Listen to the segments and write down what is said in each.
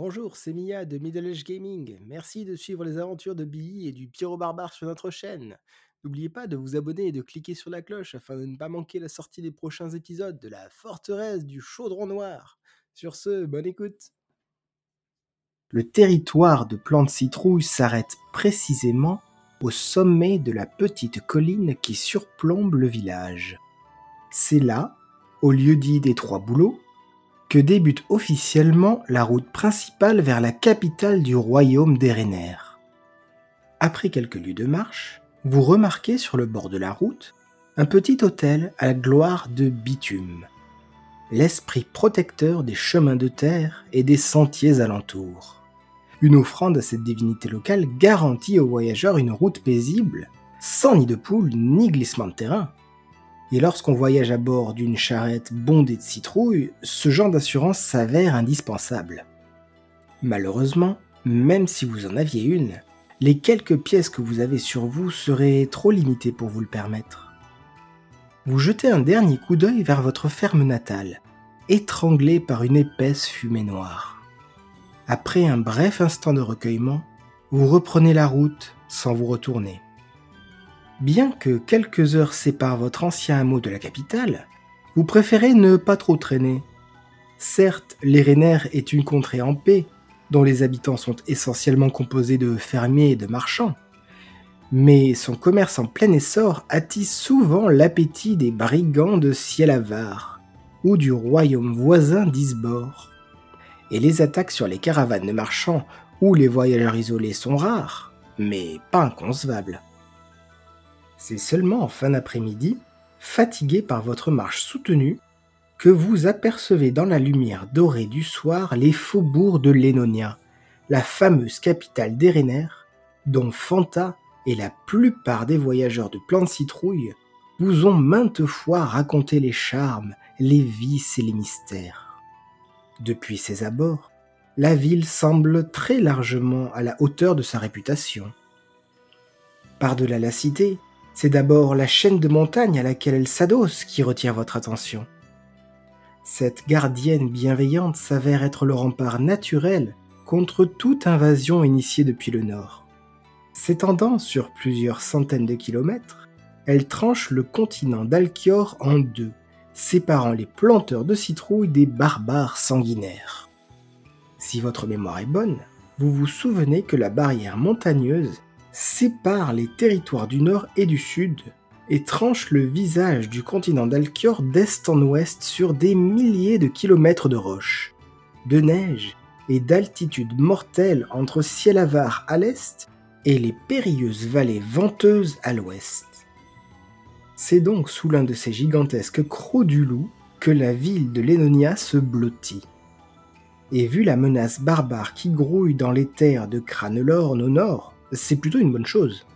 Bonjour, c'est Mia de Middle Age Gaming. Merci de suivre les aventures de Billy et du Pyro Barbare sur notre chaîne. N'oubliez pas de vous abonner et de cliquer sur la cloche afin de ne pas manquer la sortie des prochains épisodes de la forteresse du Chaudron Noir. Sur ce, bonne écoute. Le territoire de Plante Citrouille s'arrête précisément au sommet de la petite colline qui surplombe le village. C'est là, au lieu dit des Trois Boulots, que débute officiellement la route principale vers la capitale du royaume d'Erener. Après quelques lieues de marche, vous remarquez sur le bord de la route un petit hôtel à la gloire de bitume, l'esprit protecteur des chemins de terre et des sentiers alentours. Une offrande à cette divinité locale garantit aux voyageurs une route paisible, sans nid de poule ni glissement de terrain. Et lorsqu'on voyage à bord d'une charrette bondée de citrouilles, ce genre d'assurance s'avère indispensable. Malheureusement, même si vous en aviez une, les quelques pièces que vous avez sur vous seraient trop limitées pour vous le permettre. Vous jetez un dernier coup d'œil vers votre ferme natale, étranglée par une épaisse fumée noire. Après un bref instant de recueillement, vous reprenez la route sans vous retourner. Bien que quelques heures séparent votre ancien hameau de la capitale, vous préférez ne pas trop traîner. Certes, l'Erener est une contrée en paix, dont les habitants sont essentiellement composés de fermiers et de marchands. Mais son commerce en plein essor attise souvent l'appétit des brigands de ciel avare ou du royaume voisin d'Isbor. Et les attaques sur les caravanes de marchands ou les voyageurs isolés sont rares, mais pas inconcevables. C'est seulement en fin d'après-midi, fatigué par votre marche soutenue, que vous apercevez dans la lumière dorée du soir les faubourgs de Lénonia, la fameuse capitale d'Erener, dont Fanta et la plupart des voyageurs de Plante Citrouille vous ont maintes fois raconté les charmes, les vices et les mystères. Depuis ses abords, la ville semble très largement à la hauteur de sa réputation. Par-delà la cité, c'est d'abord la chaîne de montagnes à laquelle elle s'adosse qui retient votre attention. Cette gardienne bienveillante s'avère être le rempart naturel contre toute invasion initiée depuis le nord. S'étendant sur plusieurs centaines de kilomètres, elle tranche le continent d'Alkior en deux, séparant les planteurs de citrouilles des barbares sanguinaires. Si votre mémoire est bonne, vous vous souvenez que la barrière montagneuse sépare les territoires du nord et du sud et tranche le visage du continent d'Alkior d'est en ouest sur des milliers de kilomètres de roches, de neige et d'altitude mortelle entre ciel avare à l'est et les périlleuses vallées venteuses à l'ouest. C'est donc sous l'un de ces gigantesques crocs du loup que la ville de Lénonia se blottit. Et vu la menace barbare qui grouille dans les terres de Cranelorn au nord, c'est plutôt une bonne chose.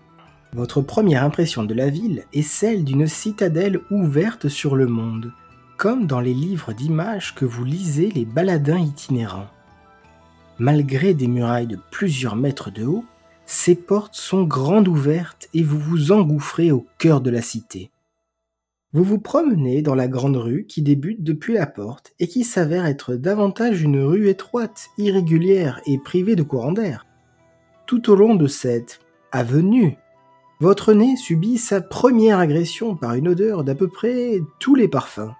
Votre première impression de la ville est celle d'une citadelle ouverte sur le monde, comme dans les livres d'images que vous lisez les baladins itinérants. Malgré des murailles de plusieurs mètres de haut, ces portes sont grandes ouvertes et vous vous engouffrez au cœur de la cité. Vous vous promenez dans la grande rue qui débute depuis la porte et qui s'avère être davantage une rue étroite, irrégulière et privée de courant d'air tout au long de cette avenue, votre nez subit sa première agression par une odeur d'à peu près tous les parfums.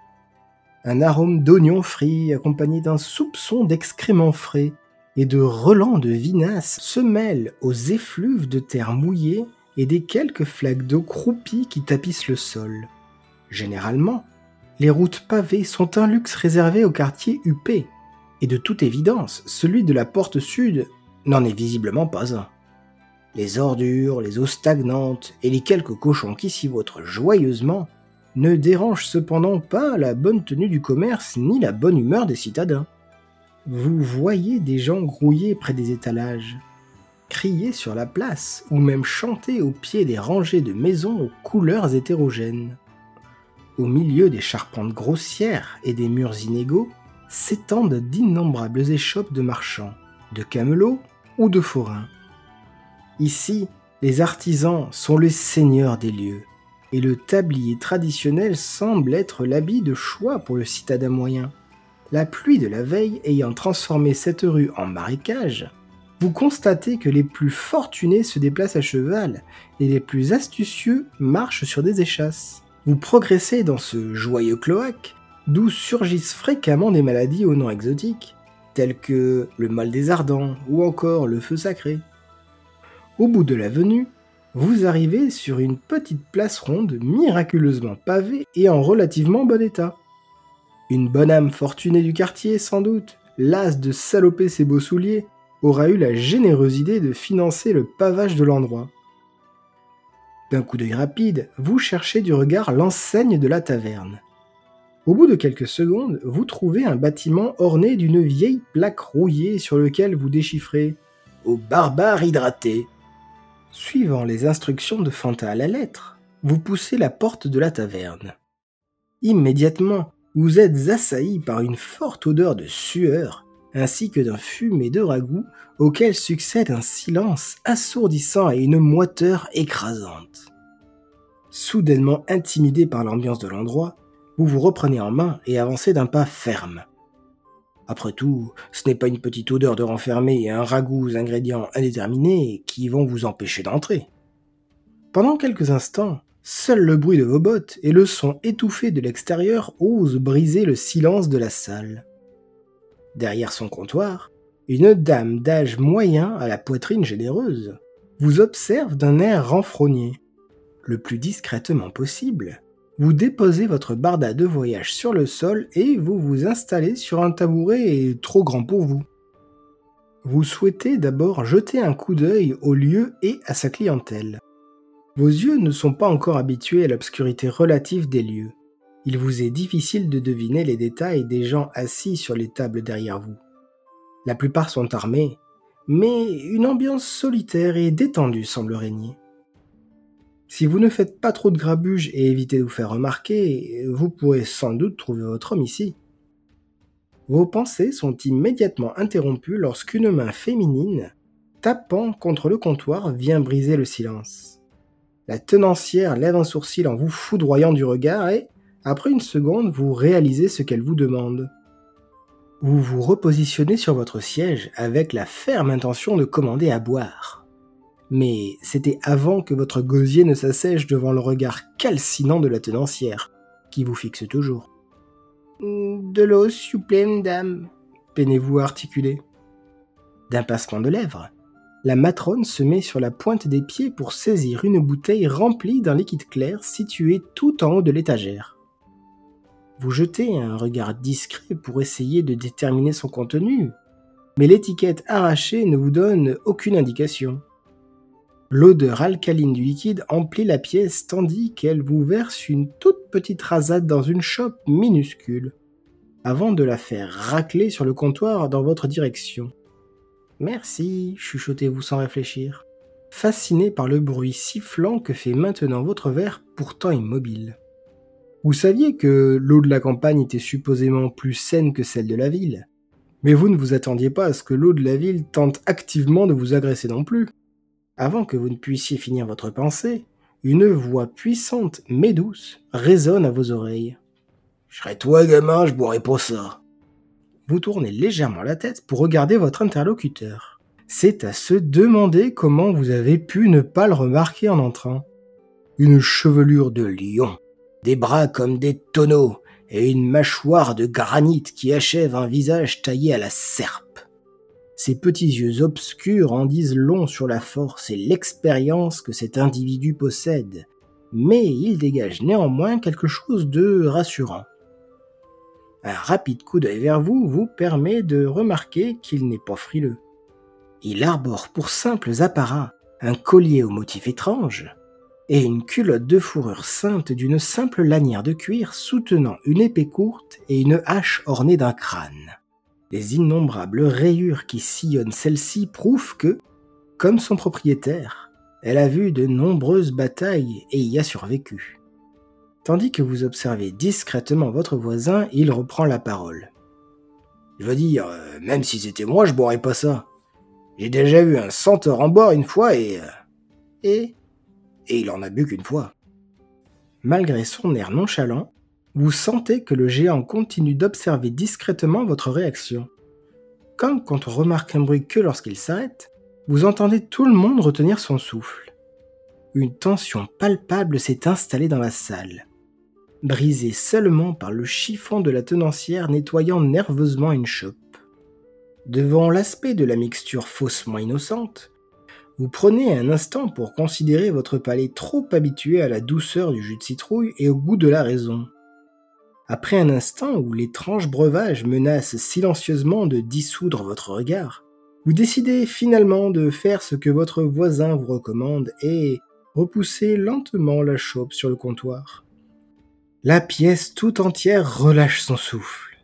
Un arôme d'oignon frit accompagné d'un soupçon d'excréments frais et de relents de vinasse se mêle aux effluves de terre mouillée et des quelques flaques d'eau croupie qui tapissent le sol. Généralement, les routes pavées sont un luxe réservé au quartier huppé, et de toute évidence, celui de la porte sud n'en est visiblement pas un. Les ordures, les eaux stagnantes et les quelques cochons qui s'y vautrent joyeusement ne dérangent cependant pas la bonne tenue du commerce ni la bonne humeur des citadins. Vous voyez des gens grouiller près des étalages, crier sur la place ou même chanter au pied des rangées de maisons aux couleurs hétérogènes. Au milieu des charpentes grossières et des murs inégaux s'étendent d'innombrables échoppes de marchands, de camelots ou de forains. Ici, les artisans sont les seigneurs des lieux, et le tablier traditionnel semble être l'habit de choix pour le citadin moyen. La pluie de la veille ayant transformé cette rue en marécage, vous constatez que les plus fortunés se déplacent à cheval et les plus astucieux marchent sur des échasses. Vous progressez dans ce joyeux cloaque, d'où surgissent fréquemment des maladies au nom exotique, telles que le mal des ardents ou encore le feu sacré. Au bout de l'avenue, vous arrivez sur une petite place ronde miraculeusement pavée et en relativement bon état. Une bonne âme fortunée du quartier, sans doute, lasse de saloper ses beaux souliers, aura eu la généreuse idée de financer le pavage de l'endroit. D'un coup d'œil rapide, vous cherchez du regard l'enseigne de la taverne. Au bout de quelques secondes, vous trouvez un bâtiment orné d'une vieille plaque rouillée sur lequel vous déchiffrez Au barbare hydraté. Suivant les instructions de Fanta à la lettre, vous poussez la porte de la taverne. Immédiatement, vous êtes assailli par une forte odeur de sueur ainsi que d'un fumé de ragoût auquel succède un silence assourdissant et une moiteur écrasante. Soudainement intimidé par l'ambiance de l'endroit, vous vous reprenez en main et avancez d'un pas ferme. Après tout, ce n'est pas une petite odeur de renfermé et un ragoût aux ingrédients indéterminés qui vont vous empêcher d'entrer. Pendant quelques instants, seul le bruit de vos bottes et le son étouffé de l'extérieur osent briser le silence de la salle. Derrière son comptoir, une dame d'âge moyen à la poitrine généreuse vous observe d'un air renfrogné. Le plus discrètement possible, vous déposez votre barda de voyage sur le sol et vous vous installez sur un tabouret trop grand pour vous. Vous souhaitez d'abord jeter un coup d'œil au lieu et à sa clientèle. Vos yeux ne sont pas encore habitués à l'obscurité relative des lieux il vous est difficile de deviner les détails des gens assis sur les tables derrière vous. La plupart sont armés, mais une ambiance solitaire et détendue semble régner. Si vous ne faites pas trop de grabuge et évitez de vous faire remarquer, vous pourrez sans doute trouver votre homme ici. Vos pensées sont immédiatement interrompues lorsqu'une main féminine, tapant contre le comptoir, vient briser le silence. La tenancière lève un sourcil en vous foudroyant du regard et, après une seconde, vous réalisez ce qu'elle vous demande. Vous vous repositionnez sur votre siège avec la ferme intention de commander à boire. Mais c'était avant que votre gosier ne s'assèche devant le regard calcinant de la tenancière, qui vous fixe toujours. De l'eau, s'il vous plaît, madame, peinez-vous à articuler. D'un passement de lèvres, la matrone se met sur la pointe des pieds pour saisir une bouteille remplie d'un liquide clair situé tout en haut de l'étagère. Vous jetez un regard discret pour essayer de déterminer son contenu, mais l'étiquette arrachée ne vous donne aucune indication. L'odeur alcaline du liquide emplit la pièce tandis qu'elle vous verse une toute petite rasade dans une chope minuscule, avant de la faire racler sur le comptoir dans votre direction. Merci, chuchotez-vous sans réfléchir, fasciné par le bruit sifflant que fait maintenant votre verre pourtant immobile. Vous saviez que l'eau de la campagne était supposément plus saine que celle de la ville. Mais vous ne vous attendiez pas à ce que l'eau de la ville tente activement de vous agresser non plus. Avant que vous ne puissiez finir votre pensée, une voix puissante mais douce résonne à vos oreilles. Je serais toi, gamin, je boirais pas ça. Vous tournez légèrement la tête pour regarder votre interlocuteur. C'est à se demander comment vous avez pu ne pas le remarquer en entrant. Une chevelure de lion, des bras comme des tonneaux, et une mâchoire de granit qui achève un visage taillé à la serpe. Ses petits yeux obscurs en disent long sur la force et l'expérience que cet individu possède, mais il dégage néanmoins quelque chose de rassurant. Un rapide coup d'œil vers vous vous permet de remarquer qu'il n'est pas frileux. Il arbore pour simples apparats un collier au motif étrange, et une culotte de fourrure ceinte d'une simple lanière de cuir soutenant une épée courte et une hache ornée d'un crâne. Les innombrables rayures qui sillonnent celle-ci prouvent que, comme son propriétaire, elle a vu de nombreuses batailles et y a survécu. Tandis que vous observez discrètement votre voisin, il reprend la parole. Je veux dire, euh, même si c'était moi, je boirais pas ça. J'ai déjà vu un centaure en boire une fois et... Euh, et et il en a bu qu'une fois. Malgré son air nonchalant, vous sentez que le géant continue d'observer discrètement votre réaction. Comme quand on remarque un bruit que lorsqu'il s'arrête, vous entendez tout le monde retenir son souffle. Une tension palpable s'est installée dans la salle, brisée seulement par le chiffon de la tenancière nettoyant nerveusement une chope. Devant l'aspect de la mixture faussement innocente, vous prenez un instant pour considérer votre palais trop habitué à la douceur du jus de citrouille et au goût de la raison. Après un instant où l'étrange breuvage menace silencieusement de dissoudre votre regard, vous décidez finalement de faire ce que votre voisin vous recommande et repousser lentement la chope sur le comptoir. La pièce tout entière relâche son souffle,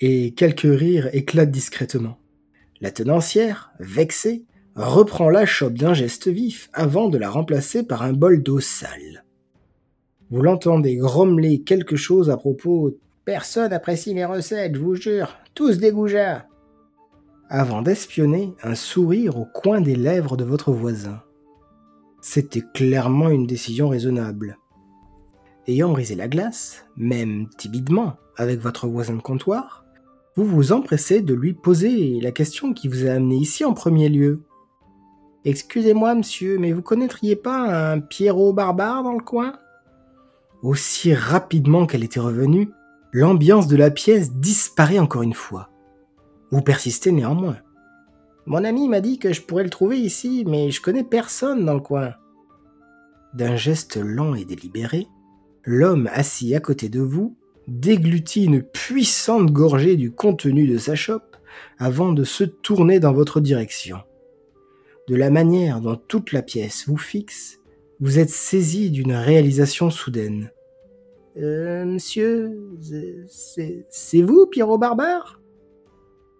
et quelques rires éclatent discrètement. La tenancière, vexée, reprend la chope d'un geste vif avant de la remplacer par un bol d'eau sale. Vous l'entendez grommeler quelque chose à propos Personne apprécie mes recettes, je vous jure, tous des goujats avant d'espionner un sourire au coin des lèvres de votre voisin. C'était clairement une décision raisonnable. Ayant brisé la glace, même timidement, avec votre voisin de comptoir, vous vous empressez de lui poser la question qui vous a amené ici en premier lieu. Excusez-moi, monsieur, mais vous connaîtriez pas un Pierrot barbare dans le coin? Aussi rapidement qu'elle était revenue, l'ambiance de la pièce disparaît encore une fois. Vous persistez néanmoins. Mon ami m'a dit que je pourrais le trouver ici, mais je connais personne dans le coin. D'un geste lent et délibéré, l'homme assis à côté de vous déglutit une puissante gorgée du contenu de sa chope avant de se tourner dans votre direction de la manière dont toute la pièce vous fixe, vous êtes saisi d'une réalisation soudaine. Euh, monsieur, c'est vous, Pierrot Barbare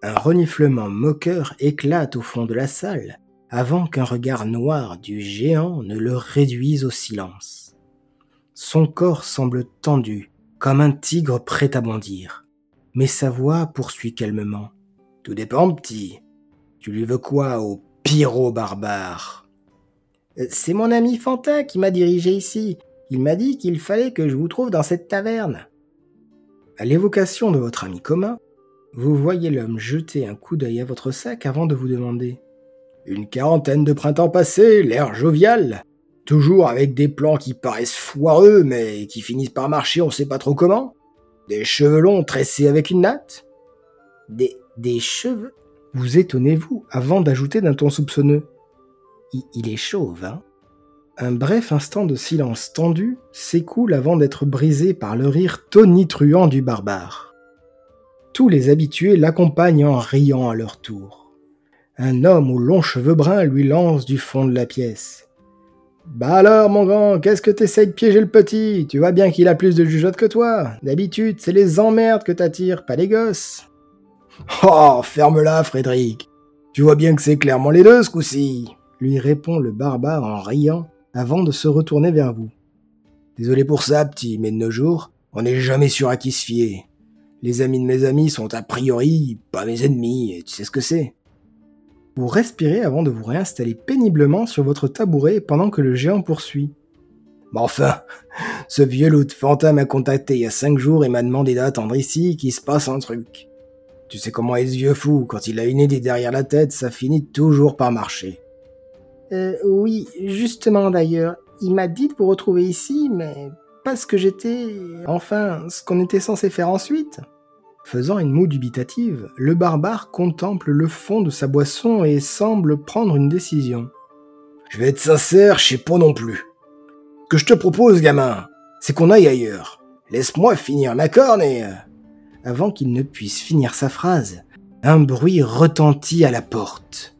Un reniflement moqueur éclate au fond de la salle, avant qu'un regard noir du géant ne le réduise au silence. Son corps semble tendu, comme un tigre prêt à bondir, mais sa voix poursuit calmement. Tout dépend, petit. Tu lui veux quoi au Pyro barbare. Euh, c'est mon ami Fanta qui m'a dirigé ici. Il m'a dit qu'il fallait que je vous trouve dans cette taverne. À l'évocation de votre ami commun, vous voyez l'homme jeter un coup d'œil à votre sac avant de vous demander. Une quarantaine de printemps passés, l'air jovial, toujours avec des plans qui paraissent foireux mais qui finissent par marcher on sait pas trop comment. Des cheveux longs tressés avec une natte. Des, des cheveux vous étonnez-vous avant d'ajouter d'un ton soupçonneux. Il, est chauve, hein Un bref instant de silence tendu s'écoule avant d'être brisé par le rire tonitruant du barbare. Tous les habitués l'accompagnent en riant à leur tour. Un homme aux longs cheveux bruns lui lance du fond de la pièce. Bah alors, mon grand, qu'est-ce que t'essayes de piéger le petit? Tu vois bien qu'il a plus de jugeote que toi. D'habitude, c'est les emmerdes que t'attires, pas les gosses. Oh, ferme-la, Frédéric. Tu vois bien que c'est clairement les deux ce coup-ci, lui répond le barbare en riant avant de se retourner vers vous. Désolé pour ça, petit, mais de nos jours, on n'est jamais sûr à qui se fier. Les amis de mes amis sont a priori pas mes ennemis, et tu sais ce que c'est. Vous respirez avant de vous réinstaller péniblement sur votre tabouret pendant que le géant poursuit. Mais enfin, ce vieux loup de fantôme m'a contacté il y a cinq jours et m'a demandé d'attendre ici qu'il se passe un truc. Tu sais comment est ce vieux fou, quand il a une idée derrière la tête, ça finit toujours par marcher. Euh, oui, justement d'ailleurs, il m'a dit de vous retrouver ici, mais pas ce que j'étais, enfin, ce qu'on était censé faire ensuite. Faisant une moue dubitative, le barbare contemple le fond de sa boisson et semble prendre une décision. Je vais être sincère, je sais pas non plus. Que je te propose, gamin, c'est qu'on aille ailleurs. Laisse-moi finir ma corne et... Euh, avant qu'il ne puisse finir sa phrase, un bruit retentit à la porte.